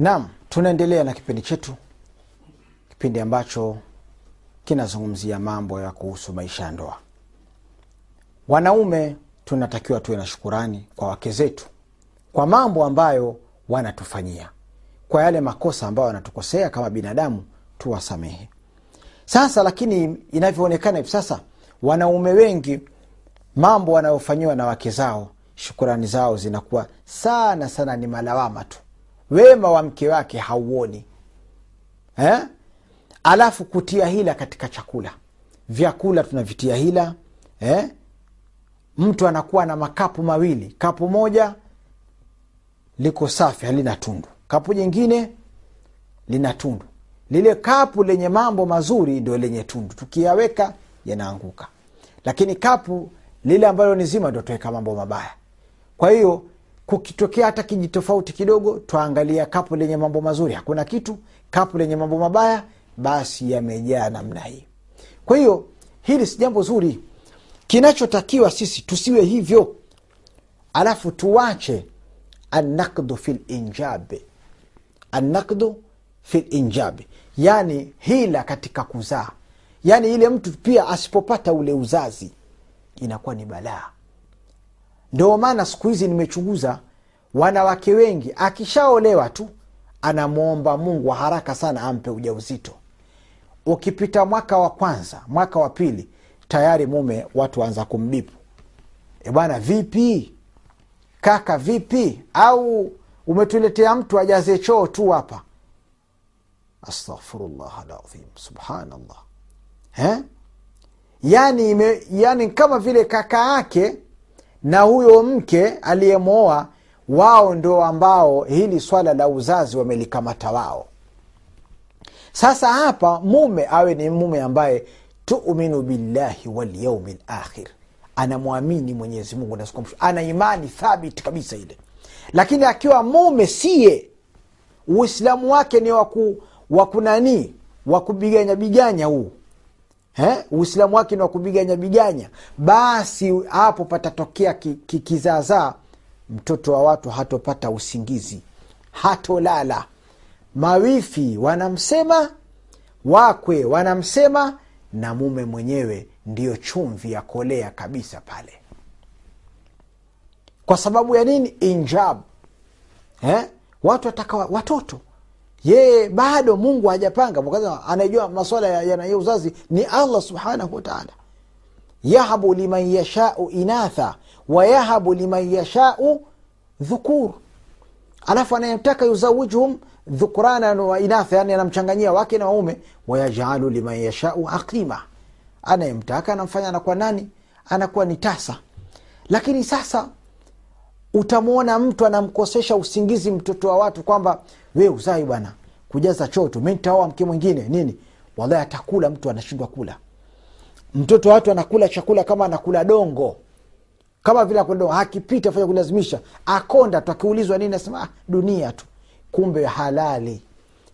naam tunaendelea na kipindi chetu kipindi ambacho kinazungumzia mambo ya kuhusu maisha ya ndoa. Wanaume tunatakiwa tuwe na shukurani kwa wake zetu kwa mambo ambayo wanatufanyia kwa yale makosa ambayo wanatukosea kama binadamu tuwasamehe. Sasa lakini inavyoonekana hivi sasa wanaume wengi mambo wanayofanyiwa na wake zao shukurani zao zinakuwa sana sana ni malawama tu wema wa mke wake hauoni. Eh? alafu kutia hila katika chakula. Vyakula tunavitia hila. Eh? mtu anakuwa na makapu mawili. Kapu moja liko safi halina tundu. Kapu jingine lina tundu. Lile kapu lenye mambo mazuri ndio lenye tundu. Tukiyaweka yanaanguka. Lakini kapu lile ambalo ni zima ndio tuweka mambo mabaya. Kwa hiyo kukitokea hata kijitofauti kidogo twaangalia kapu lenye mambo mazuri hakuna kitu kapu lenye mambo mabaya basi yamejaa namna hii. Kwa hiyo hili si jambo zuri. Kinachotakiwa sisi tusiwe hivyo. Alafu tuwache anakdu fi linjabi annakdu fi yani hila katika kuzaa. Yaani ile mtu pia asipopata ule uzazi inakuwa ni balaa ndio maana siku hizi nimechunguza wanawake wengi akishaolewa tu anamwomba mungu wa haraka sana ampe ujauzito. Ukipita mwaka wa kwanza mwaka wa pili tayari mume watu waanza kumbipu e bwana vipi? Kaka vipi? Au umetuletea mtu ajaze choo tu hapa? Astaghfirullah alazim subhanallah. Yani, yani kama vile kaka yake na huyo mke aliyemwoa wao ndo ambao hili swala la uzazi wamelikamata wao. Sasa hapa mume awe ni mume ambaye tuminu billahi walyaumi lakhir anamwamini mwenyezi mungu na ana imani thabiti kabisa ile. Lakini akiwa mume siye uislamu wake ni waku, wakunanii wakubiganya biganya huu uislamu wake ni wakubiganya biganya. Basi hapo patatokea kikizaazaa ki- mtoto wa watu hatopata usingizi. Hatolala. Mawifi wanamsema wakwe wanamsema na mume mwenyewe ndiyo chumvi ya kolea kabisa pale. Kwa sababu ya nini? Injab. Eh? watu wataka watoto yeye bado mungu hajapanga. Anajua maswala ya, uzazi ni allah subhanahu wataala yahabu liman yashau inatha wayahabu liman yashau dhukur. Alafu anayemtaka yuzawijuhum dhukurana wa inatha yani anamchanganyia wake na waume wayajalu liman yashau aqima. Anayemtaka anamfanya anakuwa nani? Anakuwa ni tasa. Lakini sasa utamwona mtu anamkosesha usingizi mtoto wa watu kwamba we uzai bwana kujaza choto mi nitaoa mke mwingine. Nini? Wallahi atakula mtu anashindwa kula. Mtoto wa watu anakula chakula kama anakula dongo. Kama vile akula dongo akipita fanya kulazimisha. Akonda tu akiulizwa nini asema ah, dunia tu. Kumbe halali.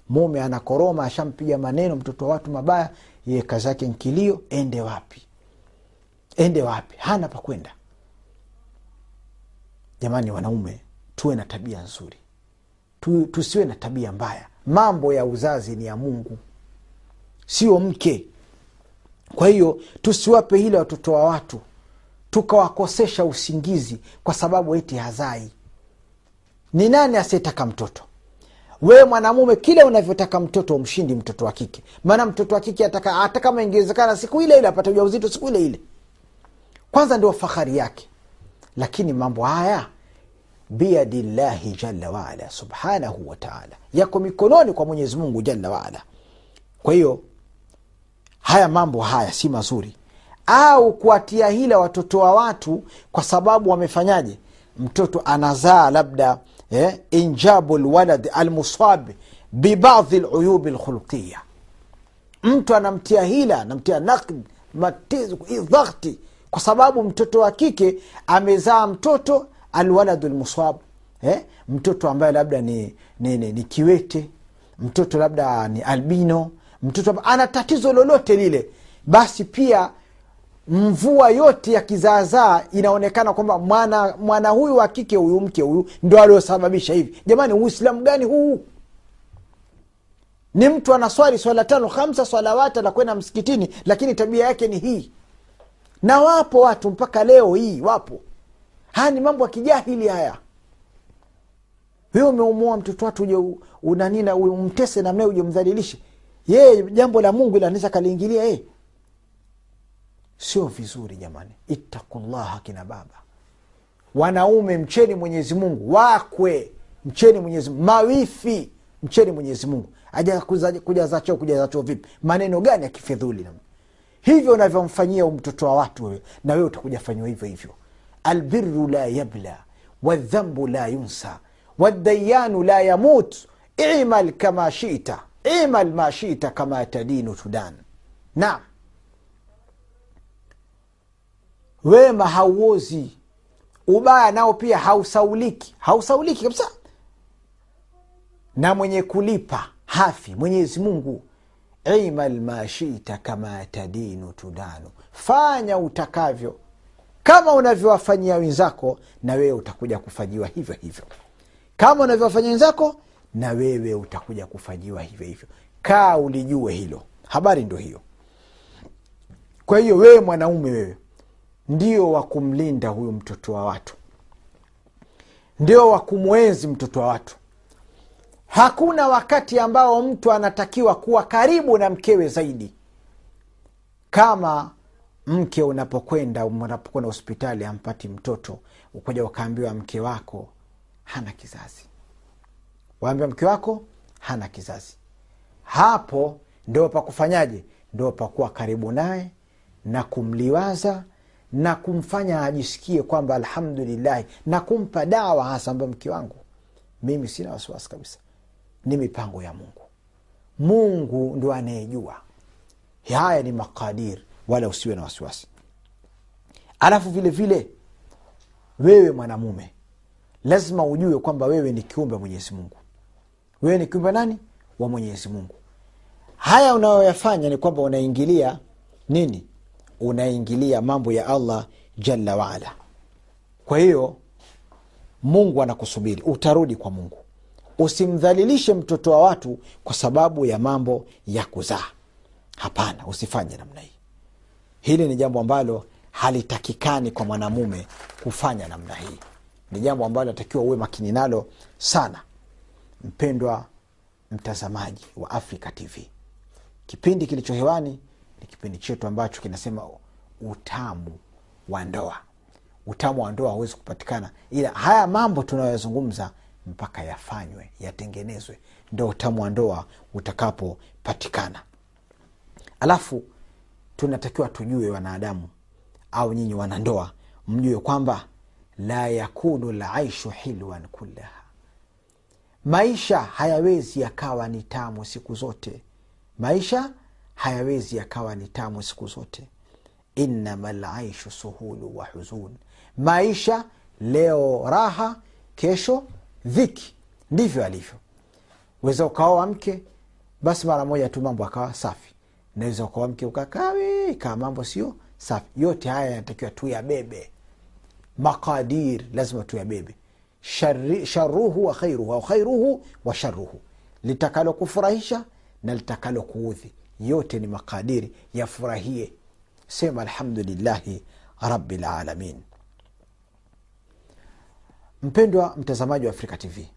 Mume anakoroma ashampiga maneno mtoto wa watu mabaya ye kazi yake nkilio ende wapi? Ende wapi? Hana pa kwenda jamani wanaume tuwe na tabia nzuri. Tu, tusiwe na tabia mbaya. Mambo ya uzazi ni ya mungu sio mke. Kwa hiyo tusiwape hile watoto wa watu tukawakosesha usingizi kwa sababu eti hazai. Ni nani asiyetaka mtoto? Wewe mwanamume kile unavyotaka mtoto umshindi mtoto wa kike. Maana mtoto wa kike ataka hata kama ingewezekana siku ile ile apate ujauzito siku ile ile. Kwanza ndio fahari yake lakini mambo haya biyadillahi jalla waala subhanahu wataala yako mikononi kwa mwenyezi mungu jalla waala kwa hiyo haya mambo haya si mazuri. Au kuwatia hila watoto wa watu kwa sababu wamefanyaje? Mtoto anazaa labda eh, injabu lwalad almusab bibadhi luyubi lkhuluqiya mtu anamtia hila anamtia nakd dhakhti kwa sababu mtoto wa kike amezaa mtoto alwaladu lmusab eh? mtoto ambaye labda ni, ni, ni, ni kiwete mtoto labda ni albino mtoto ana tatizo lolote lile basi pia mvua yote ya kizaazaa inaonekana kwamba mwana mwana huyu wa kike huyu mke huyu ndo aliosababisha hivi. Jamani uislamu gani huu? Ni mtu anaswali swala tano hamsa swalawati anakwenda msikitini lakini tabia yake ni hii na wapo watu mpaka leo hii wapo. Haya ni mambo ya kijahili haya. Wewe umeumua mtoto watu uje unanina umtese namnae uje mdhalilishe yeye jambo la mungu ila kaliingilia yeye. Sio vizuri jamani. Ittakullaha kina baba. Wanaume mcheni mwenyezi mungu. Wakwe mcheni mwenyezi mungu. Mawifi mcheni mwenyezi mungu. Aja kujaza choo kujaza choo vipi? Maneno gani ya kifedhuli hivyo unavyomfanyia mtoto wa watu wewe na wewe utakuja fanyiwa hivyo hivyo. Albiru la yabla wadhambu la yunsa wadayanu la yamut. Imal kama shita imal ma shita kama tadinu tudan naam. Wema hauozi ubaya nao pia hausauliki hausauliki kabisa. Na mwenye kulipa hafi mwenyezi mungu imal mashita kama tadinu tudanu. Fanya utakavyo. Kama unavyowafanyia wenzako na wewe utakuja kufanyiwa hivyo hivyo. Kama unavyowafanyia wenzako na wewe utakuja kufanyiwa hivyo hivyo. Kaa ulijue hilo. Habari ndo hiyo. Kwa hiyo wewe mwanaume wewe ndio wa kumlinda huyu mtoto wa watu. Ndio wa kumwenzi mtoto wa watu hakuna wakati ambao mtu anatakiwa kuwa karibu na mkewe zaidi. Kama mke unapokwenda unapokwenda hospitali ampati mtoto ukuja ukaambiwa mke wako hana kizazi. Waambiwa mke wako hana kizazi. Hapo ndio pakufanyaje ndio pakuwa karibu naye na kumliwaza na kumfanya ajisikie kwamba alhamdulillahi na kumpa dawa hasa ambayo mke wangu mimi sina wasiwasi kabisa ni mipango ya mungu. Mungu ndo anayejua. Haya ni makadir wala usiwe na wasiwasi. Alafu vile vile wewe mwanamume lazima ujue kwamba wewe ni kiumbe mwenyezi mungu. Wewe ni kiumbe nani? Wa mwenyezi mungu. Haya unayoyafanya ni kwamba unaingilia nini? Unaingilia mambo ya allah jalla waala kwa hiyo mungu anakusubiri utarudi kwa mungu usimdhalilishe mtoto wa watu kwa sababu ya mambo ya kuzaa. Hapana usifanye namna hii. Hili ni jambo ambalo halitakikani kwa mwanamume kufanya namna hii. Ni jambo ambalo natakiwa uwe makini nalo sana mpendwa mtazamaji wa africa tv kipindi kilicho hewani ni kipindi chetu ambacho kinasema utamu wa ndoa. Utamu wa ndoa hauwezi kupatikana ila haya mambo tunayoyazungumza mpaka yafanywe yatengenezwe. Ndo utamu wa ndoa utakapopatikana. Alafu tunatakiwa tujue wanadamu au nyinyi wanandoa mjue kwamba la yakunu laishu hilwan kullaha. Maisha hayawezi yakawa ni tamu siku zote. Maisha hayawezi yakawa ni tamu siku zote. Innama laishu suhulu wa huzun. Maisha leo raha kesho dhiki. Ndivyo alivyo. Weza ukaoa mke basi mara moja tu mambo akawa safi. Naweza ukaoa mke ukakawe kaa mambo sio safi. Yote haya yanatakiwa tu yabebe maqadir lazima tuyabebe. Sharuhu wa khairuhu au khairuhu wa sharuhu litakalo kufurahisha na litakalo kuudhi. Yote ni makadiri yafurahie. Sema alhamdulillahi rabilalamin mpendwa mtazamaji wa afrika tv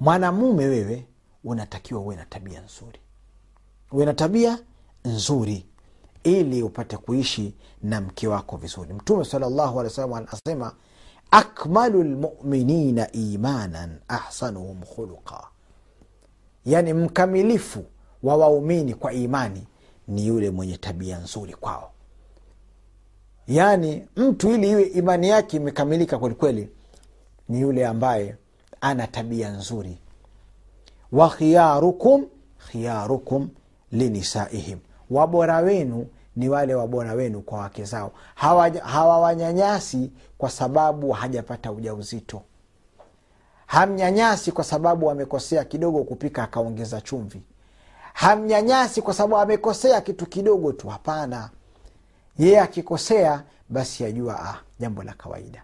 mwanamume wewe unatakiwa uwe na tabia nzuri. Uwe na tabia nzuri ili upate kuishi na mke wako vizuri. Mtume salllahu alehi wasalam anasema akmalu lmuminina imanan ahsanuhum khuluqa. Yani mkamilifu wa waumini kwa imani ni yule mwenye tabia nzuri kwao. Yaani mtu ili iwe imani yake imekamilika kwelikweli ni yule ambaye ana tabia nzuri. Wa khiyarukum khiyarukum linisaihim wabora wenu ni wale wabora wenu kwa wake zao. Hawawanyanyasi hawa kwa sababu hajapata ujauzito. Hamnyanyasi kwa sababu amekosea kidogo kupika akaongeza chumvi. Hamnyanyasi kwa sababu amekosea kitu kidogo tu. Hapana. Yeye akikosea basi ajua ah, jambo la kawaida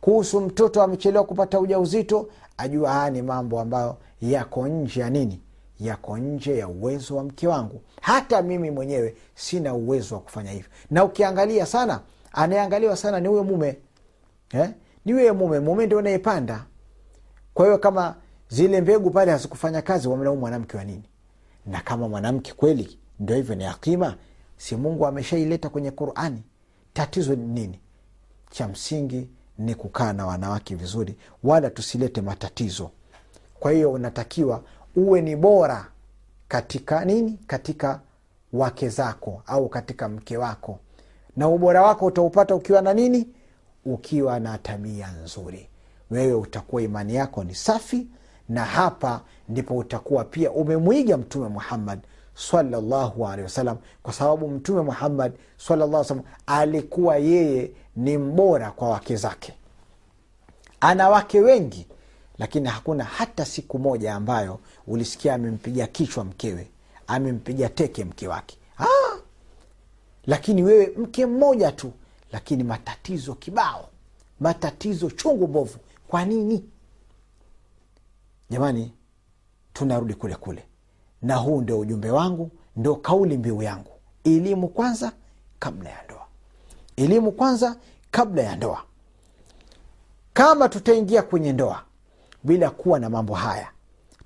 kuhusu mtoto amechelewa kupata ujauzito ajua haya ni mambo ambayo yako nje ya nini? Yako nje ya uwezo wa mke wangu. Hata mimi mwenyewe sina uwezo wa kufanya hivyo. Na ukiangalia sana anayeangaliwa sana ni huyo mume. Eh? ni huyo mume. Mume ndio unayepanda kwa hiyo kama zile mbegu pale hazikufanya kazi wamlaumu mwanamke wa nini? Na kama mwanamke kweli ndio hivyo ni akima si mungu ameshaileta kwenye qurani. Tatizo ni nini? Cha msingi ni kukaa na wanawake vizuri wala tusilete matatizo. Kwa hiyo unatakiwa uwe ni bora katika nini? Katika wake zako au katika mke wako. Na ubora wako utaupata ukiwa na nini? Ukiwa na tabia nzuri. Wewe utakuwa imani yako ni safi na hapa ndipo utakuwa pia umemwiga mtume muhammad sallallahu alehi wasalam kwa sababu mtume muhammad sallallahu alaihi alikuwa yeye ni mbora kwa wake zake. Ana wake wengi lakini hakuna hata siku moja ambayo ulisikia amempiga kichwa mkewe amempiga teke mke wake. Ah! lakini wewe mke mmoja tu lakini matatizo kibao matatizo chungu mbovu. Kwa nini? Jamani tunarudi kule kule. Na huu ndio ujumbe wangu ndio kauli mbiu yangu. Elimu kwanza kabla ya ndoa elimu kwanza kabla ya ndoa. Kama tutaingia kwenye ndoa bila kuwa na mambo haya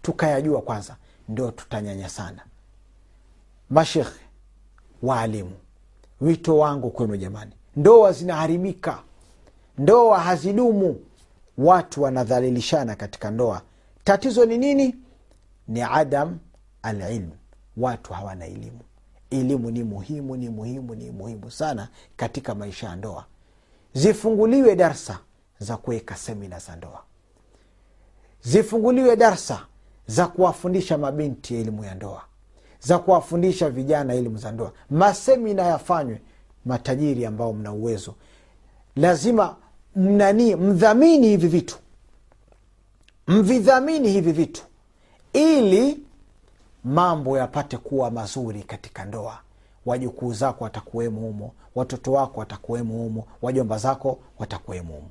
tukayajua kwanza ndo tutanyanya sana. Mashekhe waalimu wito wangu kwenu jamani. Ndoa zinaharibika. Ndoa hazidumu. Watu wanadhalilishana katika ndoa. Tatizo ni nini? Ni adam alilm. Watu hawana elimu elimu ni muhimu ni muhimu ni muhimu sana katika maisha ya ndoa. Zifunguliwe darsa za kuweka semina za ndoa. Zifunguliwe darsa za kuwafundisha mabinti elimu ya ndoa za kuwafundisha vijana elimu za ndoa. Masemina yafanywe matajiri ambao mna uwezo. Lazima mnani mdhamini hivi vitu. Mvidhamini hivi vitu. Ili mambo yapate kuwa mazuri katika ndoa. Wajukuu zako watakuwemo humo watoto wako watakuwemo humo wajomba zako watakuwemo humo.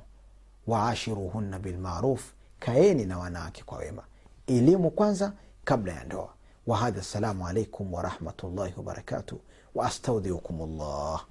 Waashiruhunna bilmaruf kaeni na wanawake kwa wema. Elimu kwanza kabla ya ndoa. Wahadha assalamu alaikum warahmatullahi wabarakatuh waastaudhiukum llah